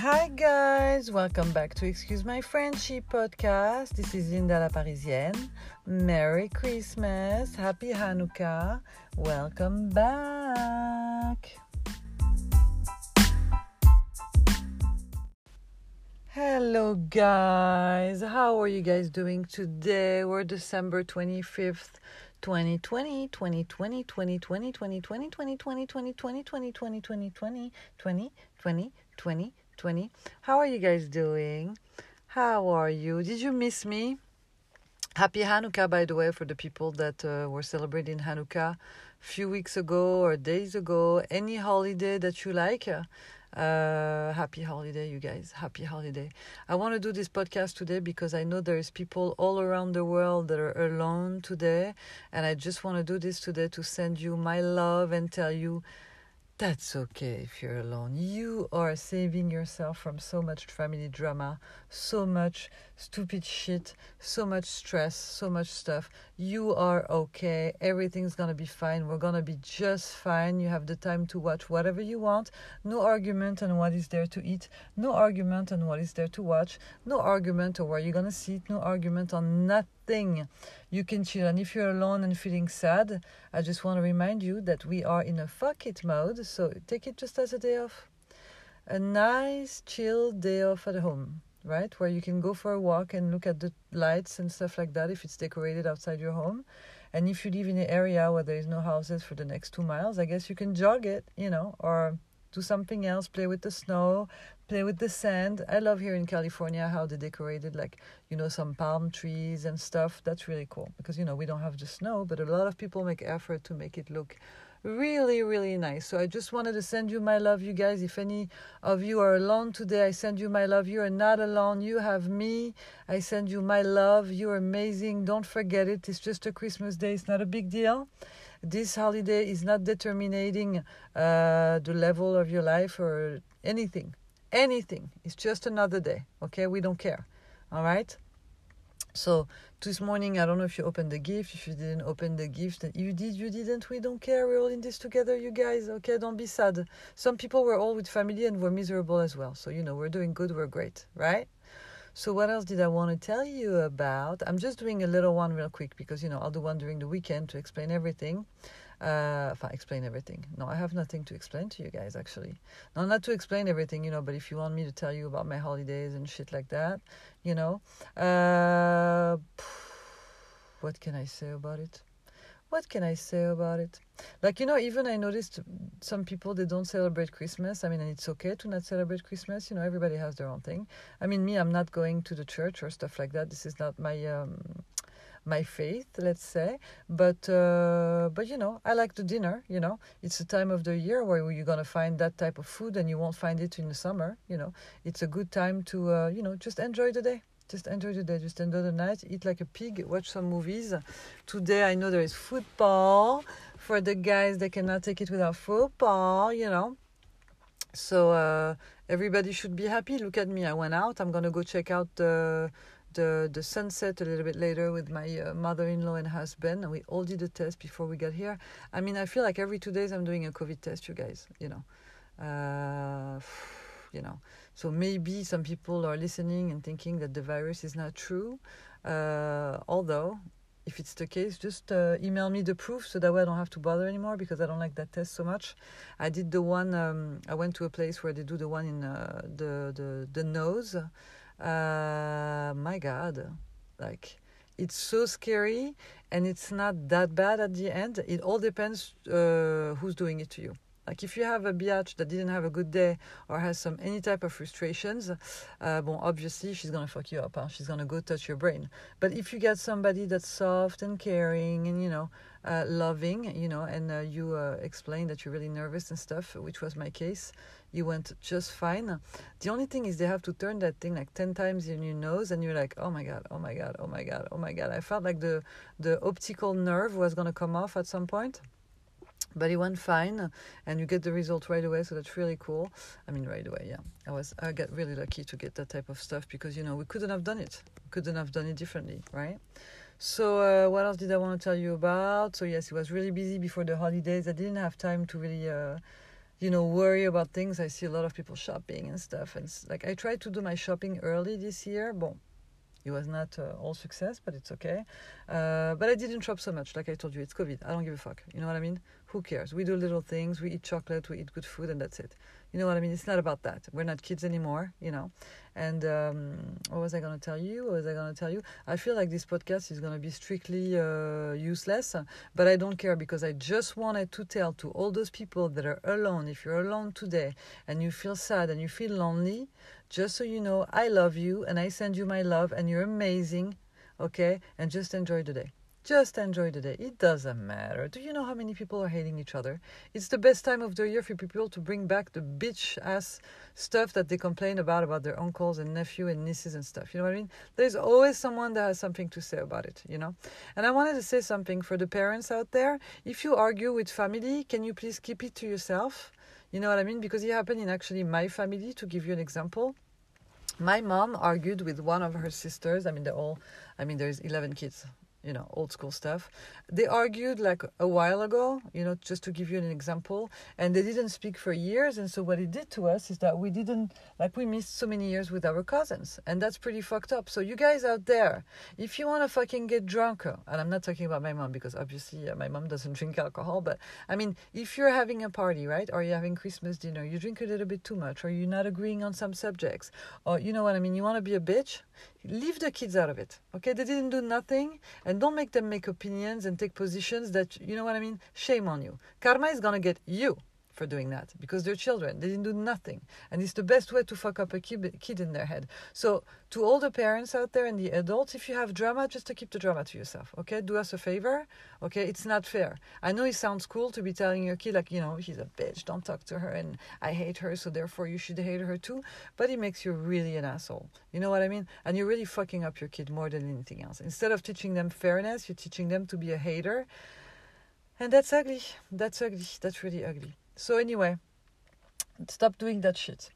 Hi guys, welcome back to Excuse My Frenchy podcast. This is Linda la Parisienne. Merry Christmas, Happy Hanukkah. Welcome back. Hello guys, how are you guys doing today? We're December 25th. 2020 2020 2020 2020 2020 2020 2020 2020 2020 2020 2020. How are you guys doing? How are you? Did you miss me? Happy Hanukkah, by the way, for the people that uh, were celebrating Hanukkah a few weeks ago or days ago. Any holiday that you like. Uh, happy holiday, you guys. Happy holiday. I want to do this podcast today because I know there's people all around the world that are alone today. And I just want to do this today to send you my love and tell you that's okay if you're alone. You are saving yourself from so much family drama, so much stupid shit, so much stress, so much stuff. You are okay. Everything's gonna be fine. We're gonna be just fine. You have the time to watch whatever you want. No argument on what is there to eat. No argument on what is there to watch. No argument on where you're gonna sit. No argument on nothing you can chill. And if you're alone and feeling sad, I just want to remind you that we are in a fuck it mode. So take it just as a day off. A nice, chill day off at home, right? Where you can go for a walk and look at the lights and stuff like that if it's decorated outside your home. And if you live in an area where there is no houses for the next two miles, I guess you can jog it, you know, or do something else, play with the snow, play with the sand. I love here in California how they decorated like, you know, some palm trees and stuff. That's really cool because, you know, we don't have the snow, but a lot of people make effort to make it look really, really nice. So I just wanted to send you my love, you guys. If any of you are alone today, I send you my love. You are not alone. You have me. I send you my love. You're amazing. Don't forget it. It's just a Christmas day. It's not a big deal this holiday is not determining uh, the level of your life or anything. Anything. It's just another day. Okay, we don't care. All right. So this morning, I don't know if you opened the gift. If you didn't open the gift, you did, you didn't. We don't care. We're all in this together, you guys. Okay, don't be sad. Some people were all with family and were miserable as well. So you know, we're doing good. We're great, right? So what else did I want to tell you about? I'm just doing a little one real quick because you know I'll do one during the weekend to explain everything. Uh, if I explain everything. No, I have nothing to explain to you guys actually. No, not to explain everything, you know, but if you want me to tell you about my holidays and shit like that, you know. Uh, what can I say about it? what can I say about it? Like, you know, even I noticed some people, they don't celebrate Christmas. I mean, and it's okay to not celebrate Christmas. You know, everybody has their own thing. I mean, me, I'm not going to the church or stuff like that. This is not my. Um, my faith let's say but uh, but you know i like the dinner you know it's a time of the year where you're going to find that type of food and you won't find it in the summer you know it's a good time to uh, you know just enjoy the day just enjoy the day, just enjoy the night, eat like a pig, watch some movies. Today I know there is football for the guys that cannot take it without football, you know. So uh, everybody should be happy. Look at me, I went out. I'm gonna go check out the the the sunset a little bit later with my uh, mother-in-law and husband. And we all did a test before we got here. I mean, I feel like every two days I'm doing a COVID test, you guys. You know. Uh, you know. So maybe some people are listening and thinking that the virus is not true. Uh, although, if it's the case, just uh, email me the proof so that way I don't have to bother anymore because I don't like that test so much. I did the one. Um, I went to a place where they do the one in uh, the the the nose. Uh, my God, like it's so scary and it's not that bad at the end. It all depends uh, who's doing it to you. Like if you have a biatch that didn't have a good day or has some any type of frustrations, uh, bon, obviously she's gonna fuck you up. Huh? She's gonna go touch your brain. But if you get somebody that's soft and caring and you know uh, loving, you know, and uh, you uh, explain that you're really nervous and stuff, which was my case, you went just fine. The only thing is they have to turn that thing like ten times in your nose, and you're like, oh my god, oh my god, oh my god, oh my god. I felt like the the optical nerve was gonna come off at some point but it went fine and you get the result right away so that's really cool i mean right away yeah i was i got really lucky to get that type of stuff because you know we couldn't have done it couldn't have done it differently right so uh, what else did i want to tell you about so yes it was really busy before the holidays i didn't have time to really uh, you know, worry about things. I see a lot of people shopping and stuff. And like I tried to do my shopping early this year. Bon, it was not uh, all success, but it's okay. Uh, but I didn't shop so much. Like I told you, it's COVID. I don't give a fuck. You know what I mean? Who cares? We do little things. We eat chocolate. We eat good food, and that's it. You know what I mean? It's not about that. We're not kids anymore, you know. And um, what was I going to tell you? What was I going to tell you? I feel like this podcast is going to be strictly uh, useless, but I don't care because I just wanted to tell to all those people that are alone, if you're alone today and you feel sad and you feel lonely, just so you know, I love you and I send you my love and you're amazing, okay? And just enjoy the day. Just enjoy the day. It doesn't matter. Do you know how many people are hating each other? It's the best time of the year for people to bring back the bitch ass stuff that they complain about about their uncles and nephew and nieces and stuff. You know what I mean? There's always someone that has something to say about it, you know? And I wanted to say something for the parents out there. If you argue with family, can you please keep it to yourself? You know what I mean? Because it happened in actually my family, to give you an example. My mom argued with one of her sisters. I mean, they're all, I mean, there's 11 kids you know, old school stuff. They argued like a while ago, you know, just to give you an example, and they didn't speak for years. And so what it did to us is that we didn't, like, we missed so many years with our cousins, and that's pretty fucked up. So you guys out there, if you want to fucking get drunk, and I'm not talking about my mom because obviously my mom doesn't drink alcohol, but I mean, if you're having a party, right, or you're having Christmas dinner, you drink a little bit too much, or you're not agreeing on some subjects, or you know what I mean, you want to be a bitch, leave the kids out of it okay? They didn't do nothing and don't make them make opinions and take positions that you know what i mean? Shame on you. Karma is gonna get you for doing that because they're children. They didn't do nothing. And it's the best way to fuck up a kid, in their head. So, to all the parents out there and the adults, if you have drama, just to keep the drama to yourself. Okay? Do us a favor. Okay? It's not fair. I know it sounds cool to be telling your kid, like, you know, he's a bitch, don't talk to her, and I hate her, so therefore you should hate her too. But it makes you really an asshole. You know what I mean? And you're really fucking up your kid more than anything else. Instead of teaching them fairness, you're teaching them to be a hater. And that's ugly. That's ugly. That's really ugly. So anyway, stop doing that shit.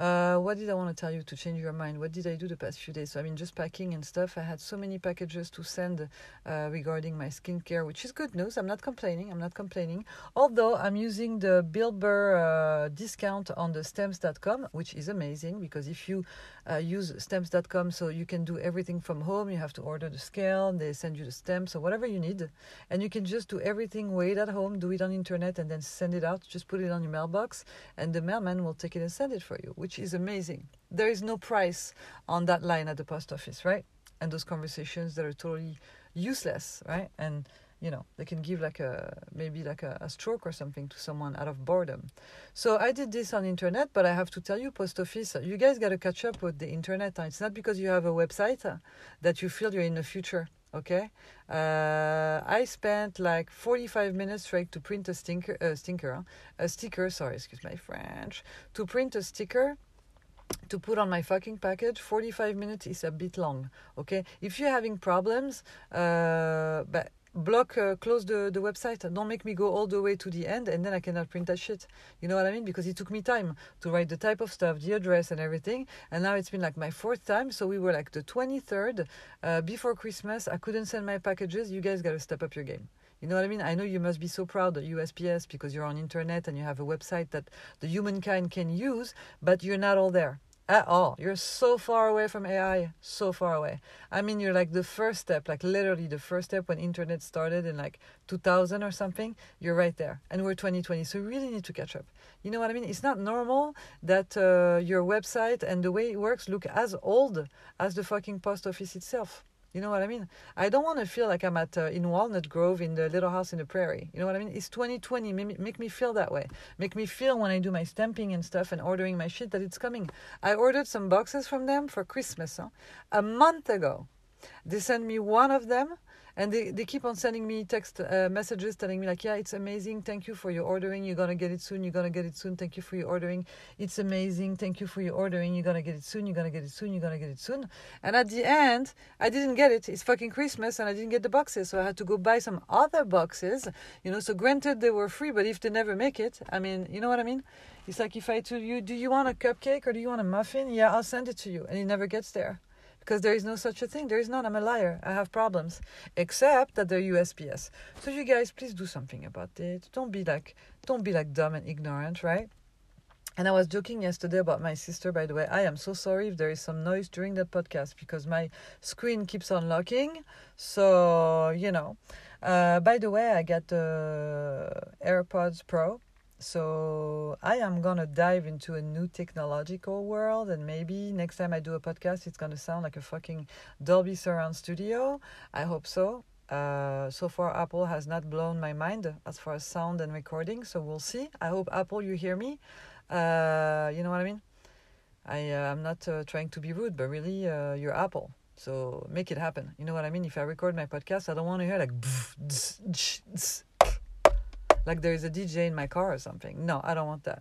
Uh, what did I want to tell you to change your mind? What did I do the past few days? So, I mean, just packing and stuff. I had so many packages to send uh, regarding my skincare, which is good news. I'm not complaining. I'm not complaining. Although I'm using the Bill Burr uh, discount on the stamps.com, which is amazing because if you uh, use stamps.com, so you can do everything from home, you have to order the scale, they send you the stems or whatever you need, and you can just do everything, wait at home, do it on internet, and then send it out. Just put it on your mailbox, and the mailman will take it and send it for you, which is amazing. There is no price on that line at the post office, right? And those conversations that are totally useless, right? And you know they can give like a maybe like a, a, stroke or something to someone out of boredom so i did this on internet but i have to tell you post office you guys got to catch up with the internet it's not because you have a website uh, that you feel you're in the future okay? Uh, i spent like 45 minutes straight to print a stinker uh, stinker a sticker sorry excuse my french. To print a sticker to put on my fucking package 45 minutes is a bit long okay? If you're having problems uh, but block uh, close the, the website don't make me go all the way to the end and then i cannot print that shit. You know what i mean? Because it took me time to write the type of stuff the address and everything. And now it's been like my fourth time. So we were like the 23rd uh, before christmas. I couldn't send my packages. You guys got to step up your game. You know what I mean? I know you must be so proud of USPS because you're on internet and you have a website that the humankind can use, but you're not all there at all. You're so far away from AI, so far away. I mean, you're like the first step, like literally the first step when internet started in like 2000 or something. You're right there, and we're 2020, so you really need to catch up. You know what I mean? It's not normal that uh, your website and the way it works look as old as the fucking post office itself. You know what I mean? I don't want to feel like I'm at uh, in Walnut Grove in the little house in the prairie. You know what I mean? It's 2020. Make, me feel that way. Make me feel when I do my stamping and stuff and ordering my shit that it's coming. I ordered some boxes from them for Christmas huh? a month ago. They sent me one of them and they, they keep on sending me text uh, messages telling me like yeah it's amazing. Thank you for your ordering. You're gonna get it soon. You're gonna get it soon. Thank you for your ordering. It's amazing. Thank you for your ordering. You're gonna get it soon. You're gonna get it soon. You're gonna get it soon. And at the end i didn't get it. It's fucking christmas and i didn't get the boxes. So i had to go buy some other boxes you know. So granted they were free but if they never make it i mean you know what i mean? It's like if i told you do you want a cupcake or do you want a muffin? Yeah i'll send it to you. And it never gets there because there is no such a thing. There is none. I'm a liar. I have problems, except that they're USPS. So you guys, please do something about it. Don't be like, don't be like dumb and ignorant, right? And I was joking yesterday about my sister, by the way. I am so sorry if there is some noise during that podcast because my screen keeps on locking. So, you know. Uh, by the way, I got the AirPods Pro. So I am gonna dive into a new technological world, and maybe next time I do a podcast, it's gonna sound like a fucking Dolby Surround studio. I hope so. Uh, so far, Apple has not blown my mind as far as sound and recording, so we'll see. I hope Apple, you hear me. Uh, you know what I mean? I uh, I'm not uh, trying to be rude, but really, uh, you're Apple. So make it happen. You know what I mean? If I record my podcast, I don't want to hear like like there is a DJ in my car or something. No, I don't want that.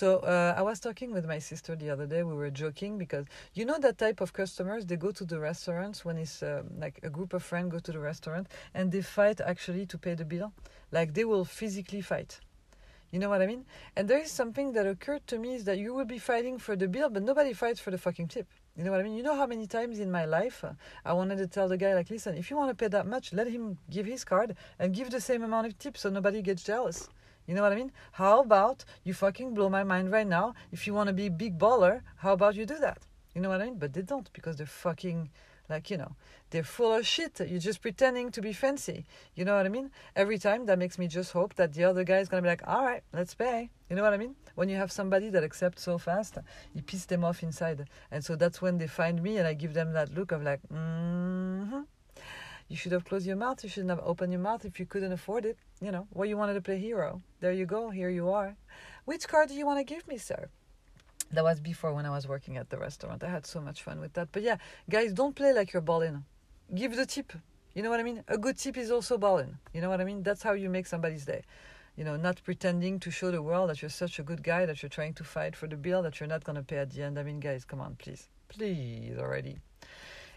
So uh, I was talking with my sister the other day. We were joking because you know that type of customers. They go to the restaurants when it's um, like a group of friends go to the restaurant and they fight actually to pay the bill. Like they will physically fight. You know what I mean? And there is something that occurred to me is that you will be fighting for the bill, but nobody fights for the fucking tip. You know what I mean? You know how many times in my life uh, I wanted to tell the guy, like, listen, if you want to pay that much, let him give his card and give the same amount of tip so nobody gets jealous. You know what I mean? How about you fucking blow my mind right now? If you want to be a big baller, how about you do that? You know what I mean? But they don't because they're fucking like, you know, they're full of shit. You're just pretending to be fancy. You know what I mean? Every time that makes me just hope that the other guy is going to be like, all right, let's pay. You know what I mean? When you have somebody that accepts so fast, you piss them off inside. And so that's when they find me and I give them that look of like, mm-hmm. You should have closed your mouth. You shouldn't have opened your mouth if you couldn't afford it. You know, well, you wanted to play hero. There you go. Here you are. Which card do you want to give me, sir? That was before when I was working at the restaurant. I had so much fun with that. But yeah, guys, don't play like you're balling. Give the tip. You know what I mean? A good tip is also balling. You know what I mean? That's how you make somebody's day. You know, not pretending to show the world that you're such a good guy, that you're trying to fight for the bill, that you're not going to pay at the end. I mean, guys, come on, please. Please already.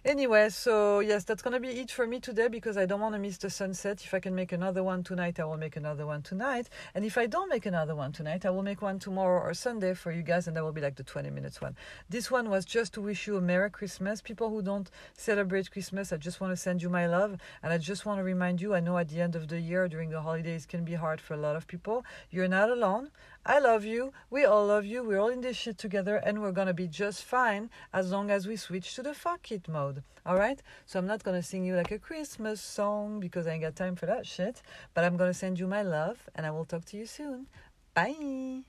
Anyway, so yes, that's gonna be it for me today because I don't want to miss the sunset. If I can make another one tonight, I will make another one tonight. And if I don't make another one tonight, I will make one tomorrow or Sunday for you guys, and that will be like the 20 minutes one. This one was just to wish you a Merry Christmas. People who don't celebrate Christmas, I just want to send you my love, and I just want to remind you. I know at the end of the year, during the holidays, can be hard for a lot of people. You're not alone. I love you. We all love you. We're all in this shit together and we're gonna be just fine as long as we switch to the fuck it mode. Alright? So I'm not gonna sing you like a Christmas song because I ain't got time for that shit. But I'm gonna send you my love and I will talk to you soon. Bye.